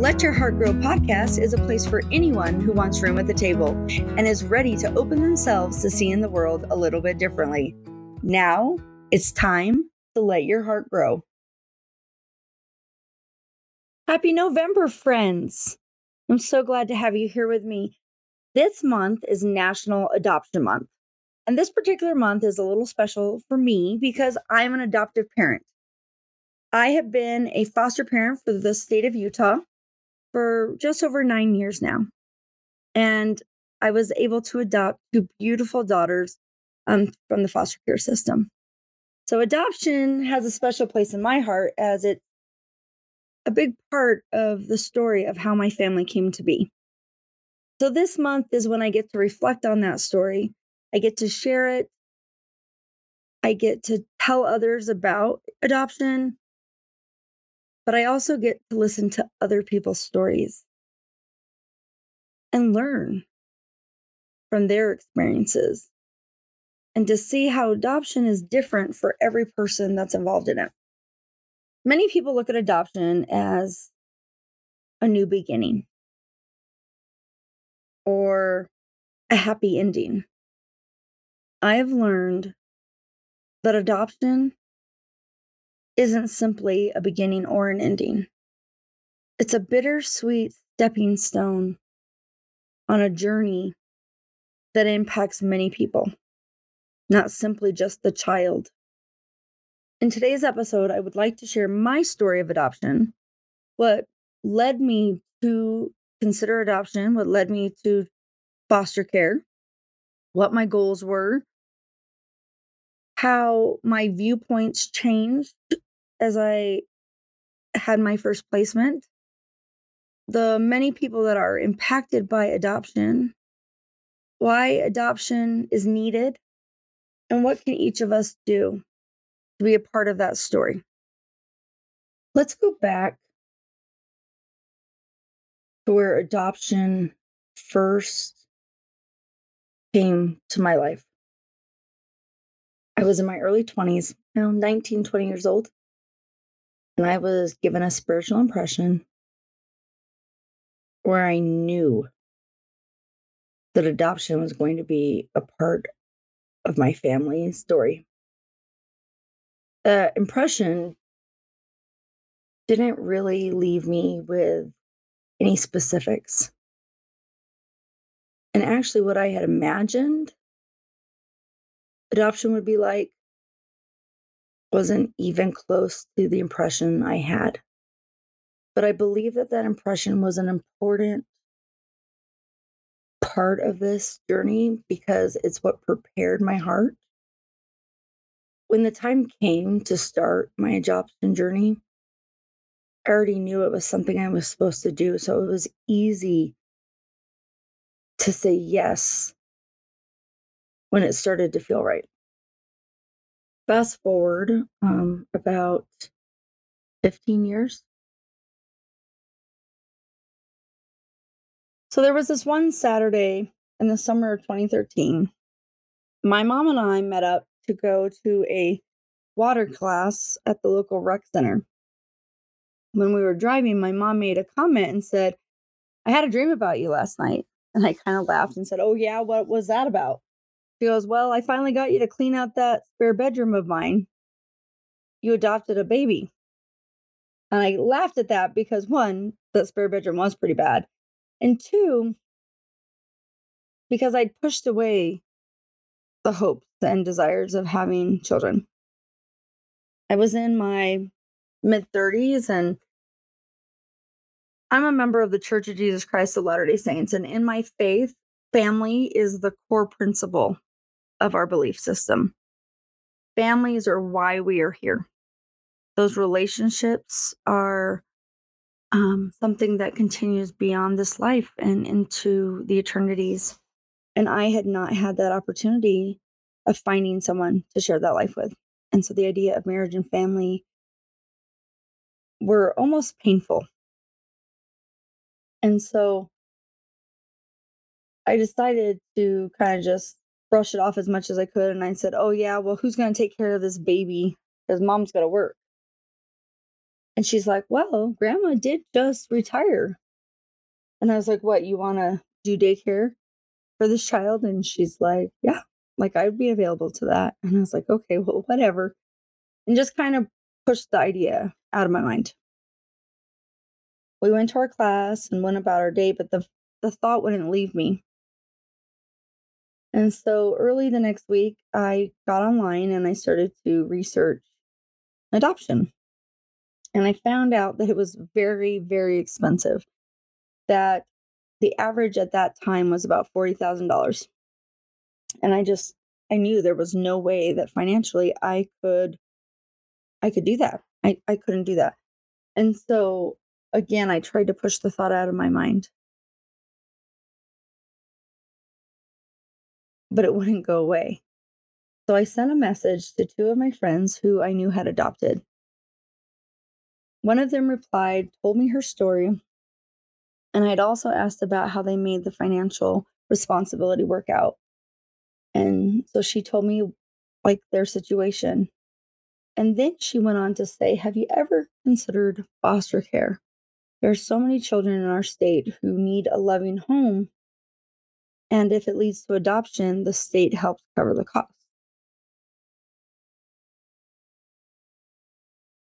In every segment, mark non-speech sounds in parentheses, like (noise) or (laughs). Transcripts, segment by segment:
Let Your Heart Grow podcast is a place for anyone who wants room at the table and is ready to open themselves to seeing the world a little bit differently. Now it's time to let your heart grow. Happy November, friends! I'm so glad to have you here with me. This month is National Adoption Month. And this particular month is a little special for me because I'm an adoptive parent. I have been a foster parent for the state of Utah for just over nine years now. And I was able to adopt two beautiful daughters um, from the foster care system. So, adoption has a special place in my heart as it's a big part of the story of how my family came to be. So, this month is when I get to reflect on that story. I get to share it. I get to tell others about adoption but I also get to listen to other people's stories and learn from their experiences and to see how adoption is different for every person that's involved in it. Many people look at adoption as a new beginning or a happy ending. I have learned that adoption isn't simply a beginning or an ending. It's a bittersweet stepping stone on a journey that impacts many people, not simply just the child. In today's episode, I would like to share my story of adoption, what led me to consider adoption, what led me to foster care, what my goals were, how my viewpoints changed as I had my first placement, the many people that are impacted by adoption, why adoption is needed, and what can each of us do to be a part of that story. Let's go back to where adoption first came to my life. I was in my early 20s, around 19, 20 years old. And I was given a spiritual impression where I knew that adoption was going to be a part of my family story. The impression didn't really leave me with any specifics. And actually, what I had imagined adoption would be like wasn't even close to the impression I had. But I believe that that impression was an important part of this journey because it's what prepared my heart. When the time came to start my adoption journey, I already knew it was something I was supposed to do. So it was easy to say yes when it started to feel right fast forward um, about 15 years. So there was this one Saturday in the summer of 2013. My mom and I met up to go to a water class at the local rec center. When we were driving, my mom made a comment and said, I had a dream about you last night. And I kind of laughed and said, Oh, yeah, what was that about? She goes, Well, I finally got you to clean out that spare bedroom of mine. You adopted a baby. And I laughed at that because one, that spare bedroom was pretty bad. And two, because I'd pushed away the hopes and desires of having children. I was in my mid 30s and I'm a member of the Church of Jesus Christ of Latter day Saints. And in my faith, family is the core principle of our belief system. Families are why we are here. Those relationships are um, something that continues beyond this life and into the eternities. And I had not had that opportunity of finding someone to share that life with. And so the idea of marriage and family were almost painful. And so I decided to kind of just brush it off as much as I could. And I said, Oh, yeah, well, who's going to take care of this baby? Because mom's got to work. And she's like, Well, grandma did just retire. And I was like, What, you want to do daycare for this child? And she's like, Yeah, like I'd be available to that. And I was like, Okay, well, whatever. And just kind of pushed the idea out of my mind. We went to our class and went about our day, but the, the thought wouldn't leave me. And so early the next week, I got online and I started to research adoption. And I found out that it was very, very expensive, that the average at that time was about $40,000. And I just, I knew there was no way that financially I could, I could do that. I, I couldn't do that. And so again, I tried to push the thought out of my mind. But it (laughs) wouldn't go away. So I sent a message to two of my friends who I knew had adopted. One of them replied, told me her story, and I had also asked about how they made the financial responsibility work out. And so she told me like their situation. And then she went on to say, Have you ever considered foster care? There are so many children in our state who need a loving home. And if it leads to adoption, the state helps cover the cost.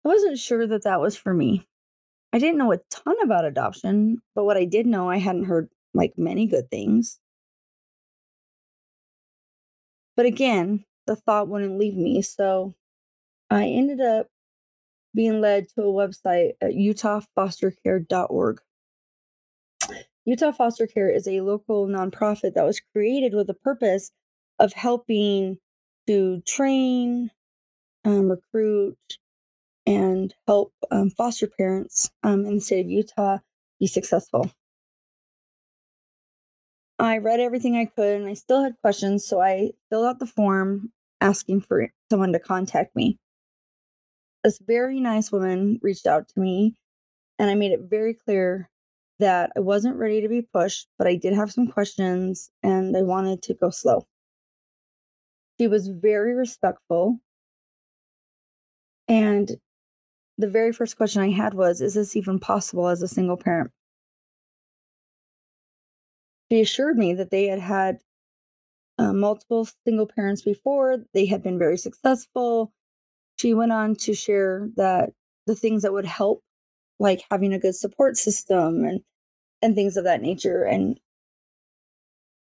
I wasn't sure that that was for me. I didn't know a ton about adoption, but what I did know, I hadn't heard like many good things. But again, the thought wouldn't leave me. So I ended up being led to a website at utahfostercare.org. Utah Foster Care is a local nonprofit that was created with the purpose of helping to train, um, recruit, and help um, foster parents um, in the state of Utah be successful. I read everything I could and I still had questions, so I filled out the form asking for someone to contact me. This very nice woman reached out to me, and I made it very clear that I wasn't ready to be pushed, but I did have some questions and I wanted to go slow. She was very respectful. And the very first question I had was Is this even possible as a single parent? She assured me that they had had uh, multiple single parents before, they had been very successful. She went on to share that the things that would help, like having a good support system and and things of that nature. And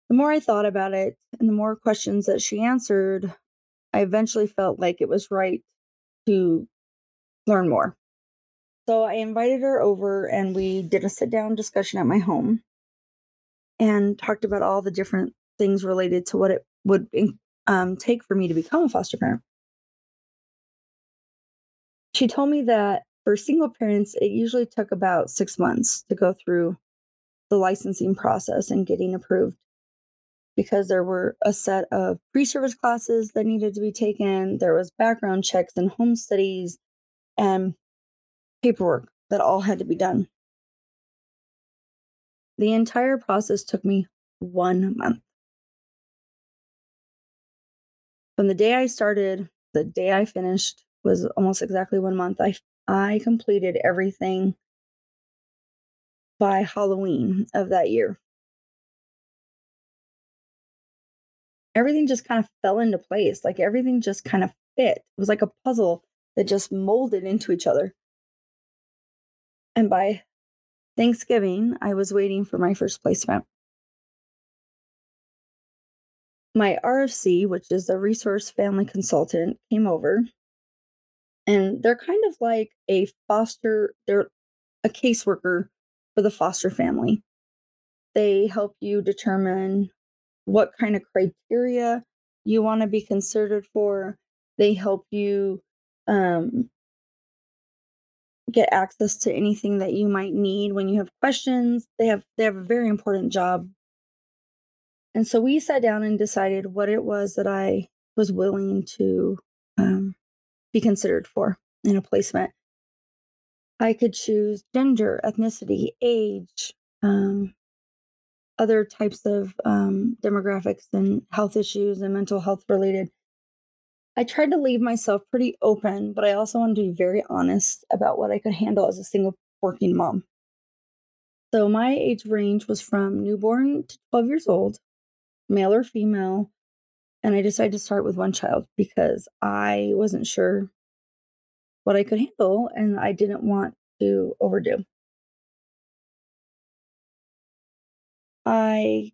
the more I thought about it and the more questions that she answered, I eventually felt like it was right to learn more. So I invited her over and we did a sit down discussion at my home and talked about all the different things related to what it would um, take for me to become a foster parent. She told me that for single parents, it usually took about six months to go through the licensing process and getting approved because there were a set of pre-service classes that needed to be taken there was background checks and home studies and paperwork that all had to be done. The entire process took me one month. From the day i started the day i finished was almost exactly one month. I i completed everything by Halloween of that year. Everything just kind of fell into place. Like everything just kind of fit. It was like a puzzle that just molded into each other. And by Thanksgiving, I was waiting for my first placement. My RFC, which is the resource family consultant, came over and they're kind of like a foster, they're a caseworker for the foster family. They help you determine what kind of criteria you want to be considered for. They help you um, get access to anything that you might need when you have questions. They have they have a very important job. And so we sat down and decided what it was that I was willing to um, be considered for in a placement. I could choose gender, ethnicity, age, um, other types of um, demographics and health issues and mental health related. I tried to leave myself pretty open, but I also wanted to be very honest about what I could handle as a single working mom. So my age range was from newborn to 12 years old, male or female. And I decided to start with one child because I wasn't sure what I could handle and I didn't want to overdo. I'm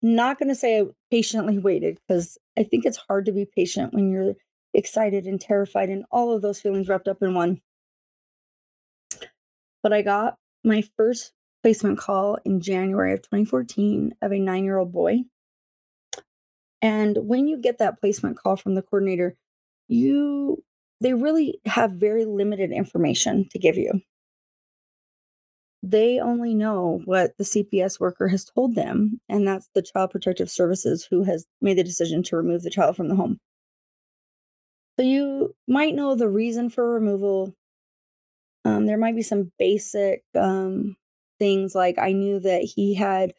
not going to say I patiently waited because I think it's hard to be patient when you're excited and terrified and all of those feelings wrapped up in one. But I got my first placement call in January of 2014 of a nine year old boy. And when you get that placement call from the coordinator, you they really have very limited information to give you they only know what the CPS worker has told them, and that's the Child Protective Services who has made the decision to remove the child from the home. So you might know the reason for removal. Um, there might be some basic um, things like I knew that he had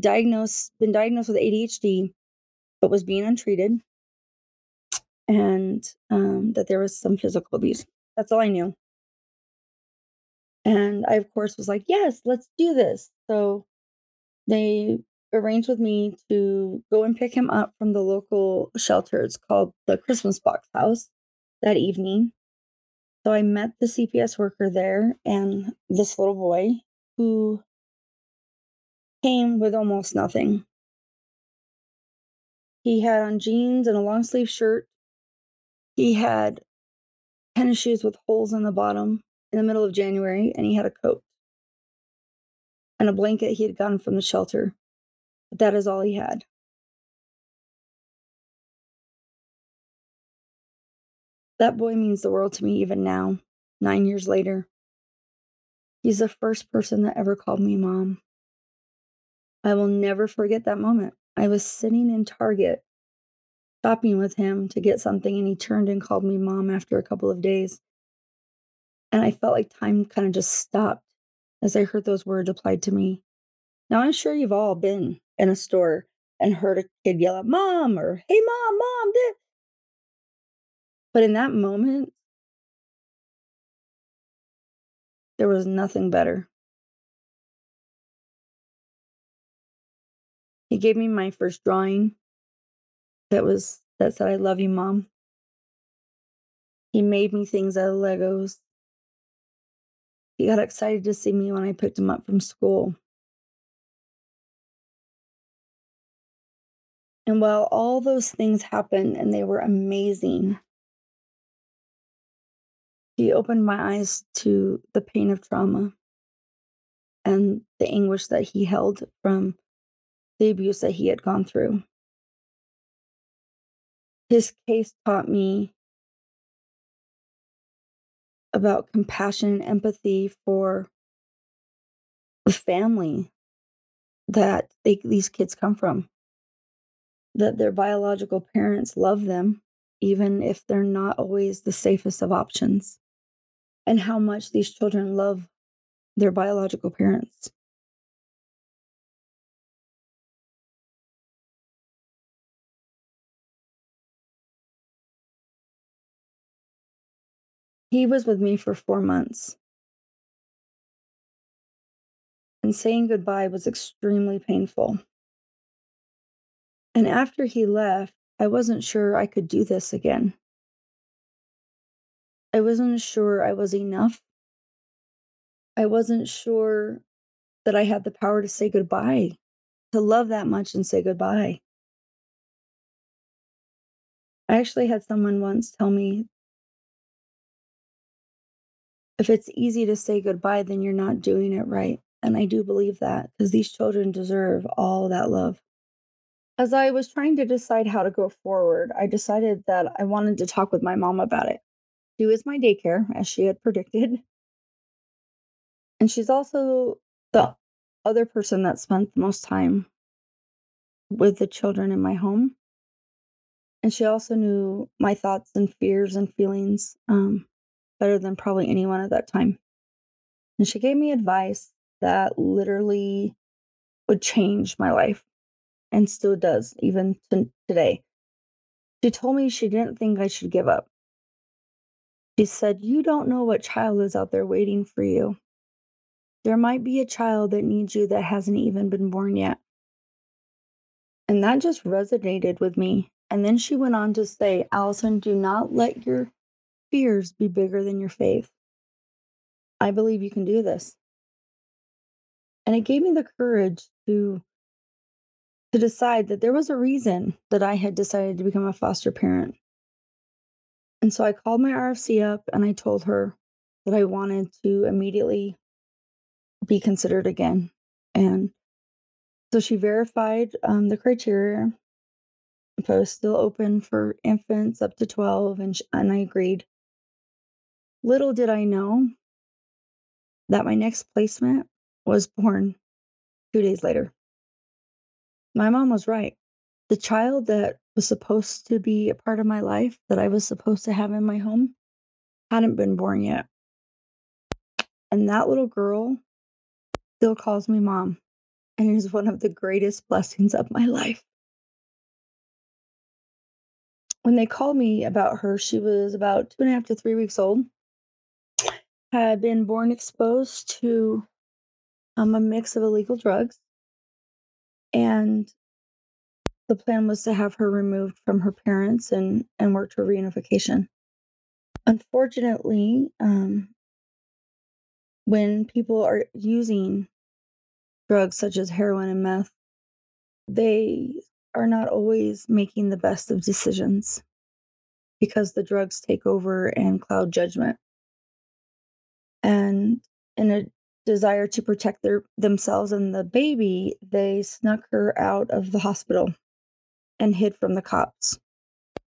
diagnosed, been diagnosed with ADHD, but was being untreated, and um, that there was some physical abuse. That's all I knew. And I, of course, was like, yes, let's do this. So they arranged with me to go and pick him up from the local shelter. It's called the Christmas Box House that evening. So I met the CPS worker there and this little boy who came with almost nothing. He had on jeans and a long sleeve shirt. He had tennis shoes with holes in the bottom in the middle of January and he had a coat and a blanket he had gotten from the shelter. But that is all he had. That boy means the world to me even now, nine years later. He's the first person that ever called me mom. I will never forget that moment. I was sitting in Target shopping with him to get something, and he turned and called me mom after a couple of days. And I felt like time kind of just stopped as I heard those words applied to me. Now, I'm sure you've all been in a store and heard a kid yell out, Mom, or Hey, Mom, Mom, this. But in that moment, there was nothing better. He gave me my first drawing that was that said, I love you, Mom. He made me things out of Legos. He got excited to see me when I picked him up from school. And while all those things happened and they were amazing, he opened my eyes to the pain of trauma and the anguish that he held from the abuse that he had gone through. His case taught me about compassion and empathy for the family that they, these kids come from. That their biological parents love them, even if they're not always the safest of options, and how much these children love their biological parents. He was with me for four months. And saying goodbye was extremely painful. And after he left, I wasn't sure I could do this again. I wasn't sure I was enough. I wasn't sure that I had the power to say goodbye, to love that much and say goodbye. I actually had someone once tell me if it's easy to say goodbye, then you're not doing it right. And I do believe that because these children deserve all that love. As I was trying to decide how to go forward, I decided that I wanted to talk with my mom about it. She was my daycare, as she had (laughs) predicted. And she's also the other person that spent the most time with the children in my home. And she also knew my thoughts and fears and feelings. Um, better than probably anyone at that time. And she gave me advice that literally would change my life and still does, even to today. She told me she didn't think I should give up. She said, You don't know what child is out there waiting for you. There might be a child that needs you that hasn't even been born yet. And that just resonated with me. And then she went on to say, Allison, do not let your fears be bigger than your faith. I believe you can do this. And it gave me the courage to to decide that there was a reason that I had decided to become a foster parent. And so I called my RFC up and I told her that I wanted to immediately be considered again. And so she verified um, the criteria. If I was still open for infants up to 12, and, sh- and I agreed. Little did I know that my next placement was born two days later. My mom was right. The child that was supposed to be a part of my life, that I was supposed to have in my home, hadn't been born yet. And that little girl still calls me mom and is one of the greatest blessings of my life. When they called me about her, she was about two and a half to three weeks old, had been born exposed to um, a mix of illegal drugs, and the plan was to have her removed from her parents and, and work to reunification. Unfortunately, um, when people are using drugs such as heroin and meth, they are not always making the best of decisions because the drugs take over and cloud judgment. And in a desire to protect their themselves and the baby, they snuck her out of the hospital and hid from the cops.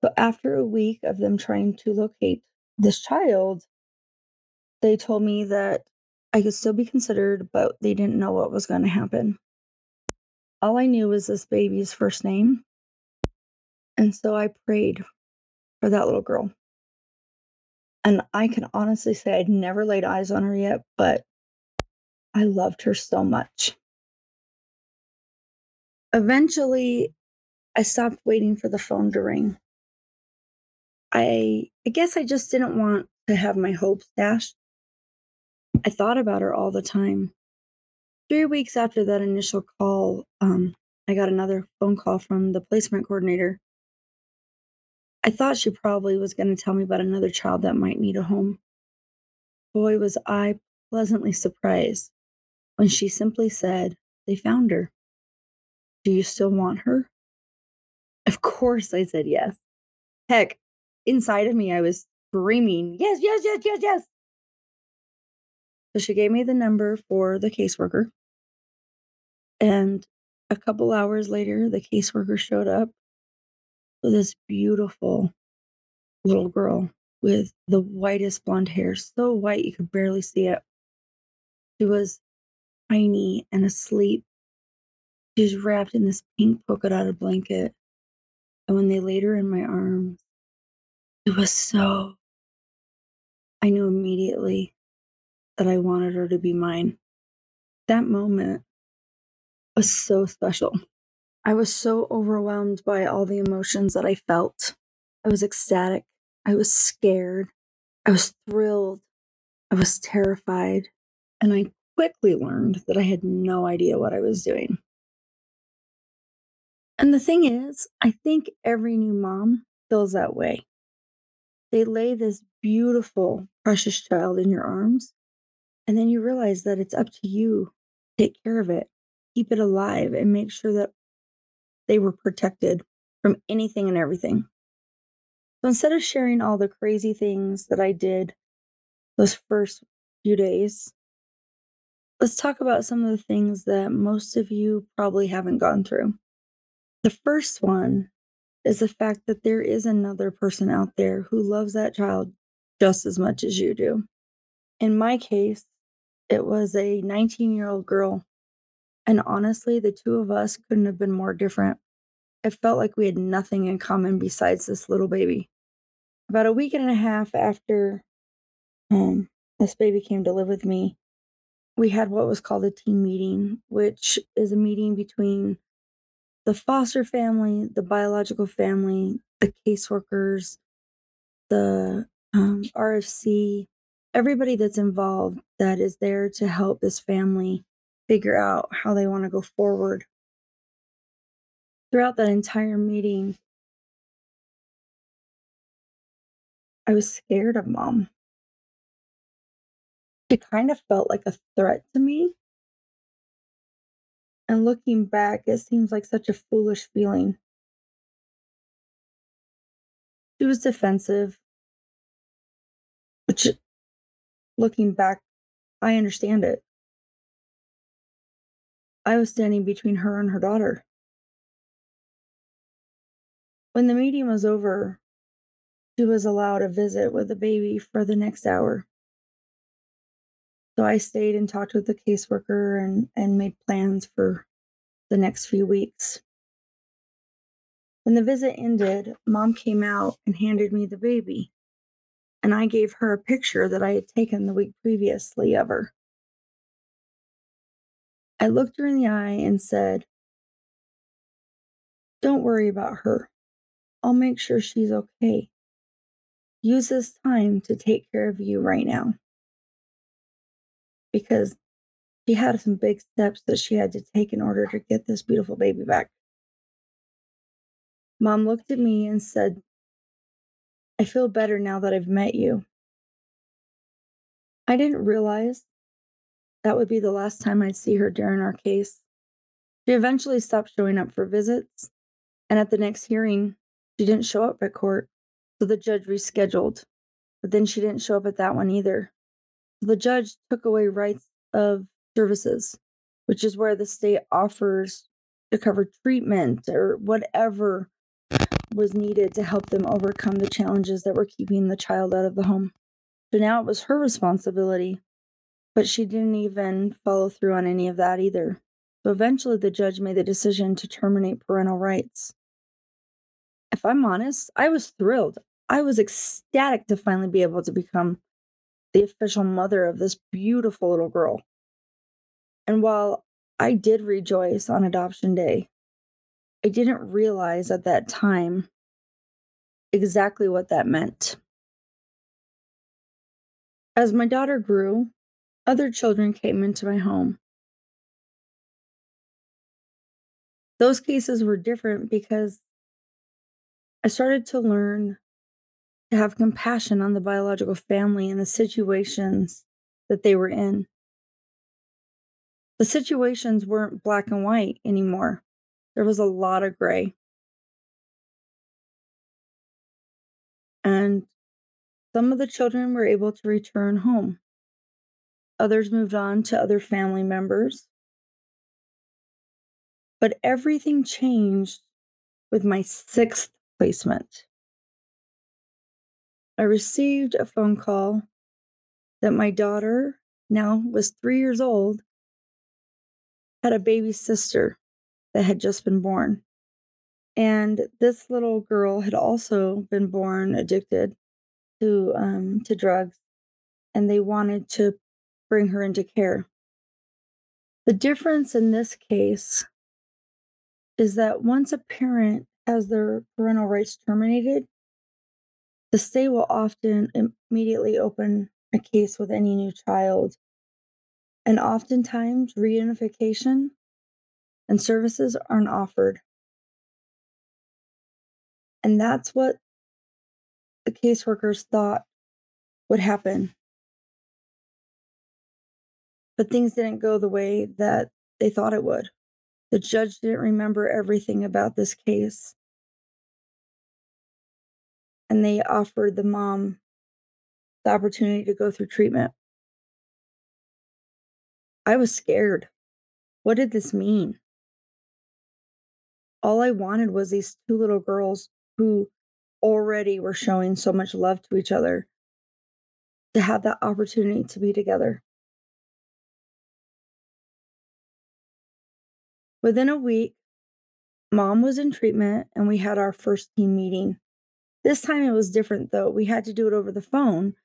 But after a week of them trying to locate this child, they told me that I could still be considered, but they didn't know what was going to happen. All I knew was this baby's first name. And so I prayed for that little girl. And I can honestly say I'd never laid eyes on her yet, but I loved her so much. Eventually, I stopped waiting for the phone to ring. I I guess I just didn't want to have my hopes dashed. I thought about her all the time. Three weeks after that initial call, um, I got another phone call from the placement coordinator. I thought she probably was going to tell me about another child that might need a home. Boy, was I pleasantly surprised when she simply said, They found her. Do you still want her? Of course, I said yes. Heck, inside of me, I was screaming, Yes, yes, yes, yes, yes. So she gave me the number for the caseworker. And a couple hours later, the caseworker showed up this beautiful little girl with the whitest blonde hair, so white you could barely see it. She was tiny and asleep. She was wrapped in this pink polka dotted blanket. And when they laid her in my arms, it was so. I knew immediately that I wanted her to be mine. That moment was so special. I was so overwhelmed by all the emotions that I felt. I was ecstatic. I was scared. I was thrilled. I was terrified. And I quickly learned that I had no idea what I was doing. And the thing is, I think every new mom feels that way. They lay this beautiful, precious child in your arms, and then you realize that it's up to you to take care of it, keep it alive, and make sure that they were protected from anything and everything. So instead of sharing all the crazy things that I did those first few days, let's talk about some of the things that most of you probably haven't gone through. The first one is the fact that there is another person out there who loves that child just as much as you do. In my case, it was a 19 year old girl. And honestly, the two of us couldn't have been more different. It felt like we had nothing in common besides this little baby. About a week and a half after um, this baby came to live with me, we had what was called a team meeting, which is a meeting between the foster family, the biological family, the caseworkers, the um, RFC, everybody that's involved that is there to help this family figure out how they want to go forward. Throughout that entire meeting, I was scared of mom. She kind of felt like a threat to me. And looking back, it seems like such a foolish feeling. She was defensive, which, looking back, I understand it. I was standing between her and her daughter. When the meeting was over, she was allowed a visit with the baby for the next hour. So I stayed and talked with the caseworker and, and made plans for the next few weeks. When the visit ended, mom came out and handed me the baby, and I gave her a picture that I had taken the week previously of her. I looked her in the eye and said, Don't worry about her. I'll make sure she's okay. Use this time to take care of you right now because she had some big steps that she had to take in order to get this beautiful baby back. Mom looked at me and said, I feel better now that I've met you. I didn't realize that would be the last time I'd see her during our case. She eventually stopped showing up for visits, and at the next hearing, she didn't show up at court, so the judge rescheduled. But then she didn't show up at that one either the judge took away rights of services, which is where the state offers to cover treatment or whatever was needed to help them overcome the challenges that were keeping the child out of the home. So now it was her responsibility, but she didn't even follow through on any of that either. So eventually the judge made the decision to terminate parental rights. If I'm honest, I was thrilled. I was ecstatic to finally be able to become the official mother of this beautiful little girl. And while I did rejoice on adoption day, I didn't realize at that time exactly what that meant. As my daughter grew, other children came into my home. Those cases were different because I started to learn to have compassion on the biological family and the situations that they were in. The situations weren't black and white anymore, there was a lot of gray. And some of the children were able to return home. Others moved on to other family members. But everything changed with my sixth placement. I received a phone call that my daughter, now was three years old, had a baby sister that had just been born. And this little girl had also been born addicted to um, to drugs, and they wanted to bring her into care. The difference in this case is that once a parent has their parental rights terminated, the state will often immediately open a case with any new child, and oftentimes reunification and services aren't offered. And that's what the caseworkers thought would happen. But things didn't go the way that they thought it would. The judge didn't remember everything about this case and they offered the mom the opportunity to go through treatment. I was scared. What did this mean? All I wanted was these two little girls who already were showing so much love to each other to have that opportunity to be together. Within a week, mom was in treatment and we had our first team meeting. This time it was different though. We had to do it over the phone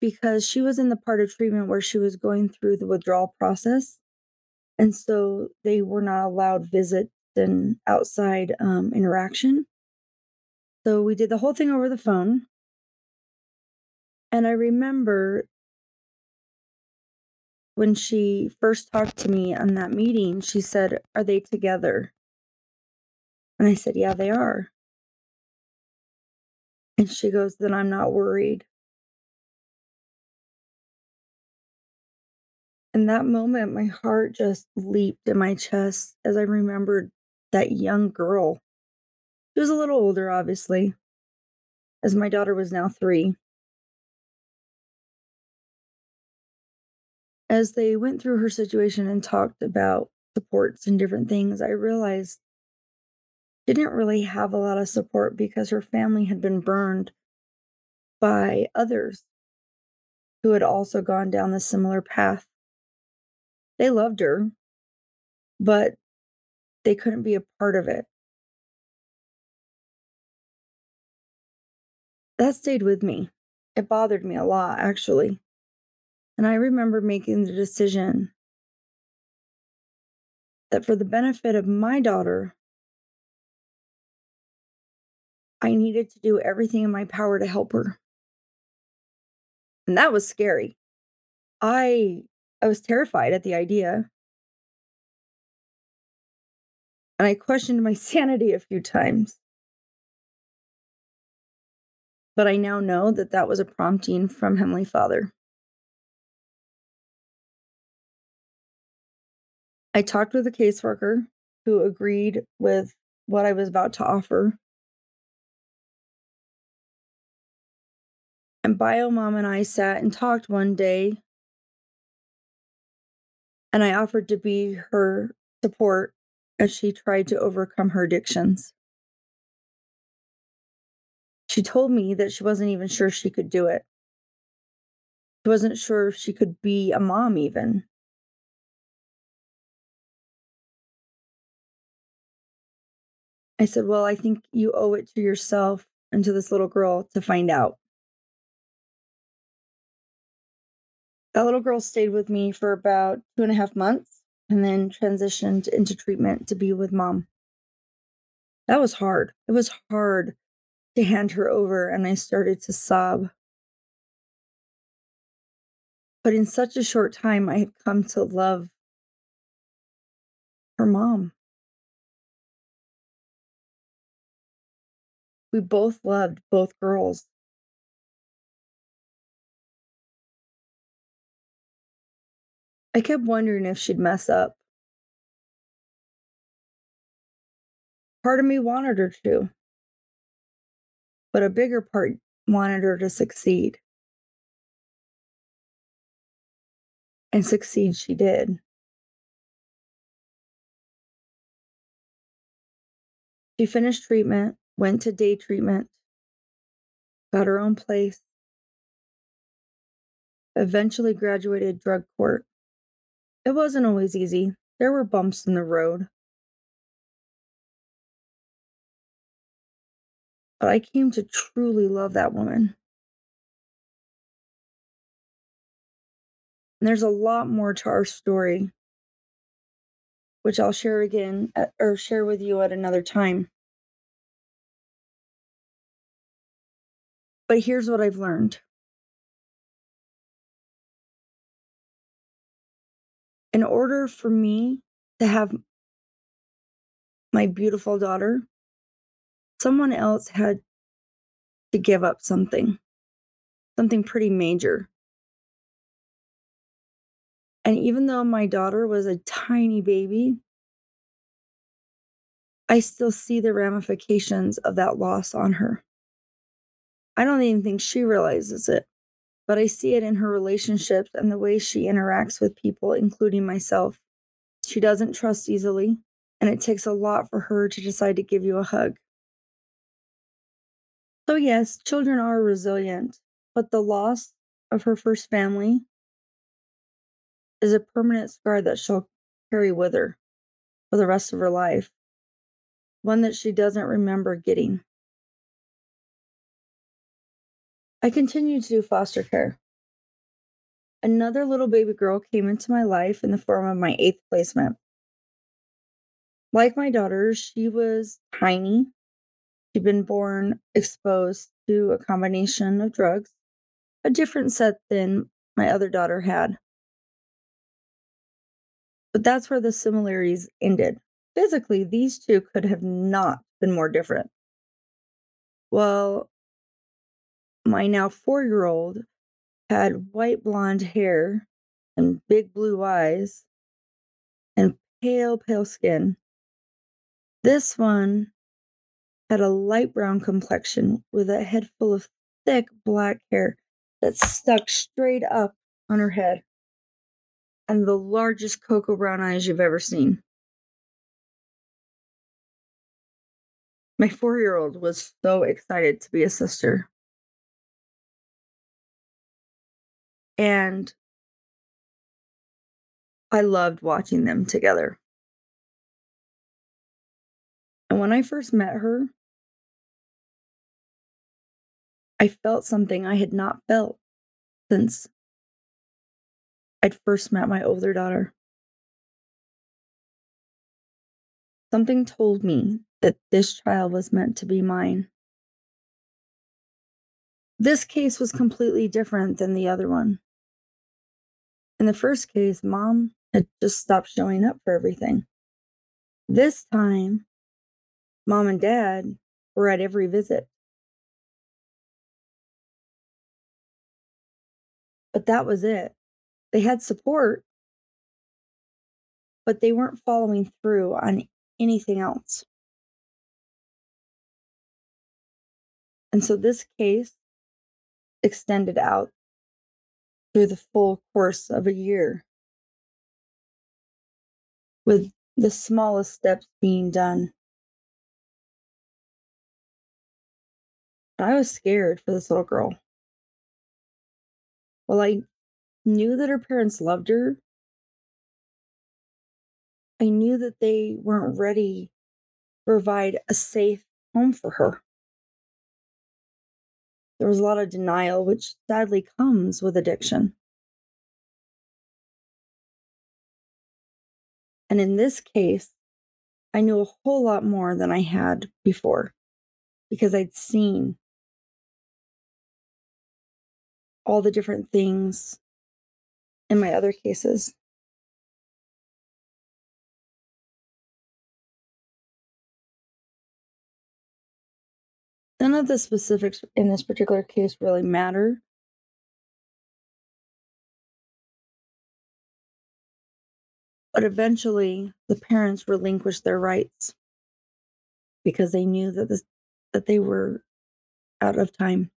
because she was in the part of treatment where she was going through the withdrawal process. And so they were not allowed visits and outside um, interaction. So we did the whole thing over the phone. And I remember when she first talked to me on that meeting, she said, Are they together? And I said, Yeah, they are. And she goes, Then I'm not worried. In that moment, my heart just leaped in my chest as I remembered that young girl. She was a little older, obviously, as my daughter was now three. As they went through her situation and talked about supports and different things, I realized didn't really have a lot of support because her family had been burned by others who had also gone down the similar path. They loved her, but they couldn't be a part of it. That stayed with me. It bothered me a lot, actually. And I remember making the decision that for the benefit of my daughter, I needed to do everything in my power to help her. And that was scary. I I was terrified at the idea. And I questioned my (laughs) sanity a few times. But I now know that that was a prompting from Heavenly Father. I talked with a caseworker who agreed with what I was about to offer. And Bio Mom and I sat and talked one day. And I offered to be her support as she tried to overcome her addictions. She told me that she wasn't even sure she could do it. She wasn't sure if she could be a mom, even. I said, Well, I think you owe it to yourself and to this little girl to find out. That little girl stayed with me for about two and a half months and then transitioned into treatment to be with mom. That was hard. It was hard to hand her over, and I started to sob. But in such a short time, I had come to love her mom. We both loved both girls. I kept wondering if she'd mess up. Part of me wanted her to, but a bigger part wanted her to succeed. And succeed she did. She finished treatment went to day treatment, got her own place, eventually graduated drug court. It wasn't always easy, there were bumps in the road. But I came to truly love that woman. And there's a lot more to our story, which I'll share again or share with you at another time. But here's what I've learned. In order for me to have my beautiful daughter, someone else had to give up something, something pretty major. And even though my daughter was a tiny baby, I still see the ramifications of that loss on her. I don't even think she realizes it, but I see it in her relationships and the way she interacts with people, including myself. She doesn't trust easily, and it takes a lot for her to decide to give you a hug. So, yes, children are resilient, but the loss of her first family is a permanent scar that she'll carry with her for the rest of her life, one that she doesn't remember getting. I continued to do foster care. Another little baby girl came into my life in the form of my eighth placement. Like my daughter, she was tiny, She'd been born exposed to a combination of drugs, a different set than my other daughter had. But that's where the similarities ended. Physically, these two could have not been more different. Well, my now four year old had white blonde hair and big blue eyes and pale, pale skin. This one had a light brown complexion with a head full of thick black hair that stuck straight up on her head and the largest cocoa brown eyes you've ever seen. My four year old was so excited to be a sister. And I loved watching them together. And when I first met her, I felt something I had not felt since I'd first met my older daughter. Something told me that this child was meant to be mine. This case was completely different than the other one. In the first case, mom had just stopped showing up for everything. This time, mom and dad were at every visit. But that was it. They had support, but they weren't following through on anything else. And so this case extended out through the full course of a year, with the smallest steps being done. I was scared for this little girl. Well, I knew that her parents loved her. I knew that they weren't ready to provide a safe home for her. There was a lot of denial, which sadly comes with addiction. And in this case, I knew a whole lot more than I had before because I'd seen all the different things in my other cases. Of the specifics in this particular case really matter. But eventually, the parents relinquished their rights because they knew that this, that they were out of time.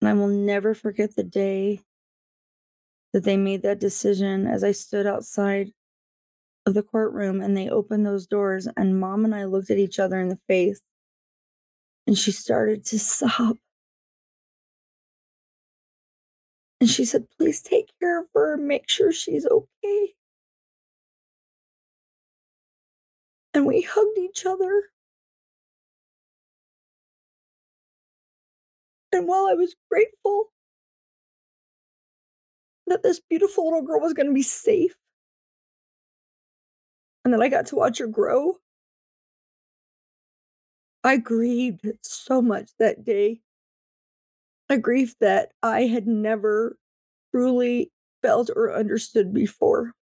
And I will never forget the day that they made that decision as I stood outside of the courtroom and they opened those doors, and mom and I looked at each other in the face, and she started to (laughs) sob. And she said, Please take care of her, make sure she's okay. And we hugged each other. And while I was grateful that this beautiful little girl was going to be safe and then I got to watch her grow, I grieved so much that day. A grief that I had never truly felt or understood before.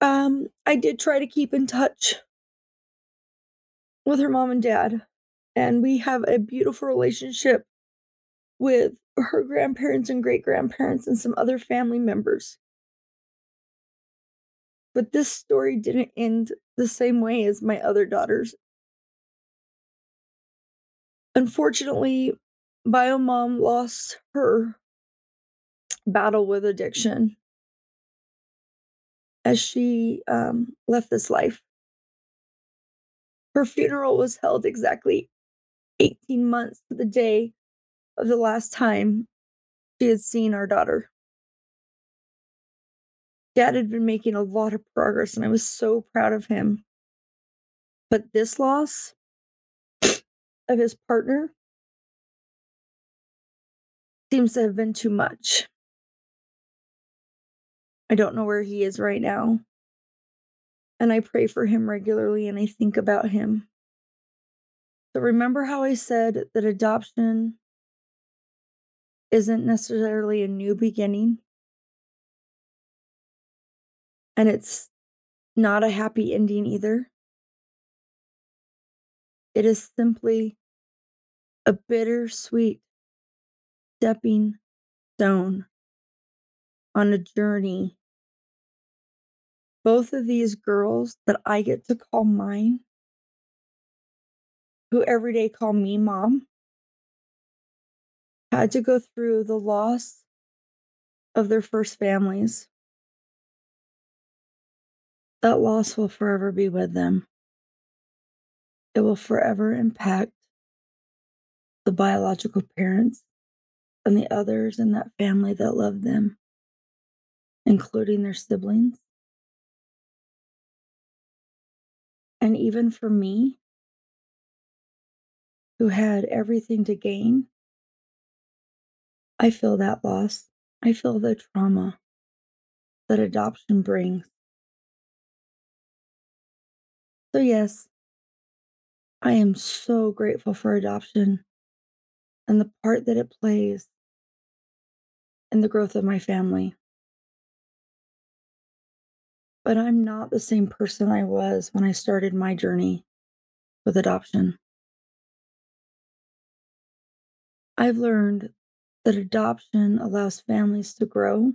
Um, I did try to keep in touch with her mom and dad and we have a beautiful relationship with her grandparents and great grandparents and some other family members. But this story didn't end the same way as my other daughters. Unfortunately, Bio Mom lost her battle with addiction as she um, left this life. Her funeral was held exactly 18 months to the day of the last time she had seen our daughter. Dad had been making a lot of progress, and I was so proud of him. But this loss of his partner seems to have been too much. I don't know where he is right now. And I pray for him regularly and I think about him. So remember how I said that adoption isn't necessarily a new beginning? And it's not a happy ending either. It is simply a bittersweet stepping stone on a journey. Both of these girls that I get to call mine, who every day call me mom, had to go through the loss of their first families. That loss will forever be with them. It will forever impact the biological parents and the others in that family that love them, including their siblings. And even for me, who had everything to gain, I feel that loss. I feel the trauma that adoption brings. So, yes, I am so grateful for adoption and the part that it plays in the growth of my family. But I'm not the same person I was when I started my journey with adoption. I've learned that adoption allows families to grow,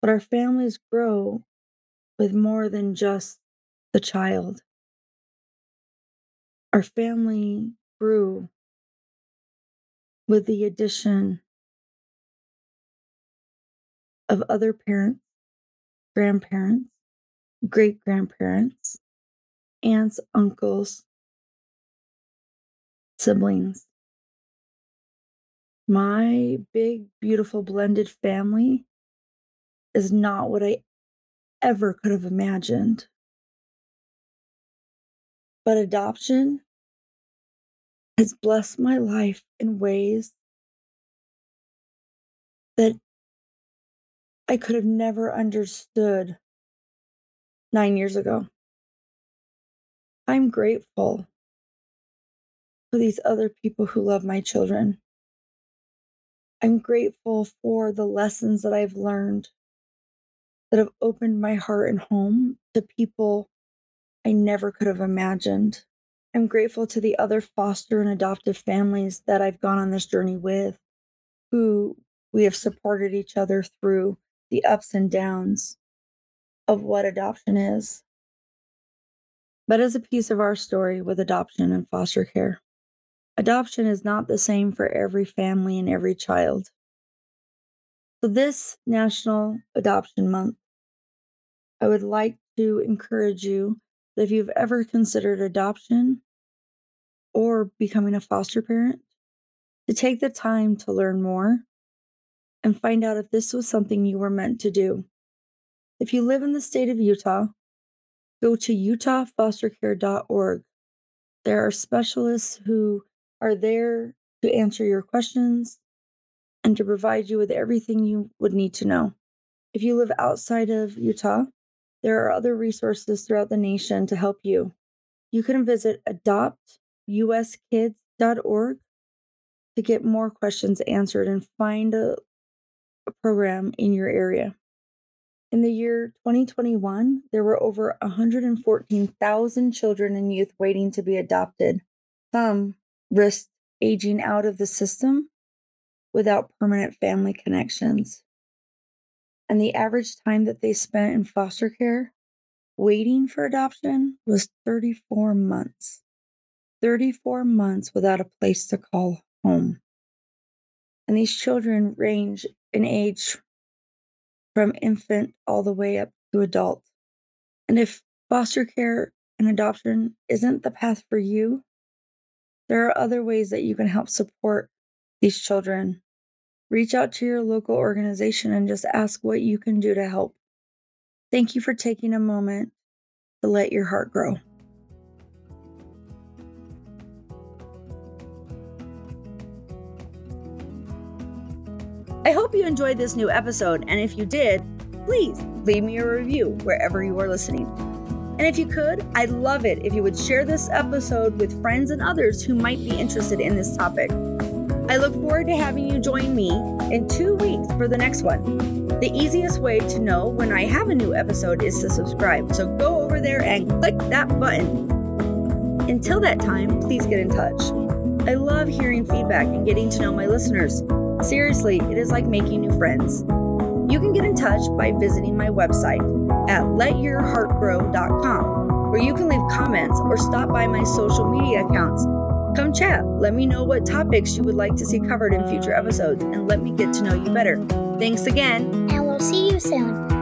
but our families grow with more than just the child. Our family grew with the addition of other parents, grandparents, great grandparents, aunts, uncles, siblings. My big, beautiful blended family is not what I ever could have imagined. But adoption has blessed my life in ways that I could have never understood nine years ago. I'm grateful for these other people who love my children. I'm grateful for the lessons that I've learned that have opened my heart and home to people I never could have imagined. I'm grateful to the other foster and adoptive families that I've gone on this journey with, who we have supported each other through the ups and downs of what adoption is. But as a piece of our story with adoption and foster care, adoption is not the same for every family and every child. So, this National Adoption Month, I would like to encourage you that if you've ever considered adoption or becoming a foster parent, to take the time to learn more and find out if this was something you were meant to do. If you live in the state of Utah, go to utahfostercare.org. There are specialists who are there to answer your questions and to provide you with everything you would need to know. If you live outside of Utah, there are other resources throughout the nation to help you. You can visit adoptuskids.org to get more questions answered and find a, a program in your area. In the year 2021, there were over 114,000 children and youth waiting to be adopted. Some risked aging out of the system without permanent family connections. And the average time that they spent in foster care waiting for adoption was 34 months. 34 months without a place to call home. And these children range in age from infant all the way up to adult. And if foster care and adoption isn't the path for you, there are other ways that you can help support these children. Reach out to your local organization and just ask what you can do to help. Thank you for taking a moment to let your heart grow. I hope you enjoyed this new episode, and if you did, please leave me a review wherever you are listening. And if you could, I'd love it if you would share this episode with friends and others who might be interested in this topic. I look forward to having you join me in two weeks for the next one. The easiest way to know when I have a new episode is to subscribe, so go over there and click that button. Until that time, please get in touch. I love hearing feedback and getting to know my listeners. Seriously, it is like making new friends. You can get in touch by visiting my website at letyourheartgrow.com, where you can leave comments or stop by my social media accounts. Come chat, let me know what topics you would like to see covered in future episodes, and let me get to know you better. Thanks again. And we'll see you soon.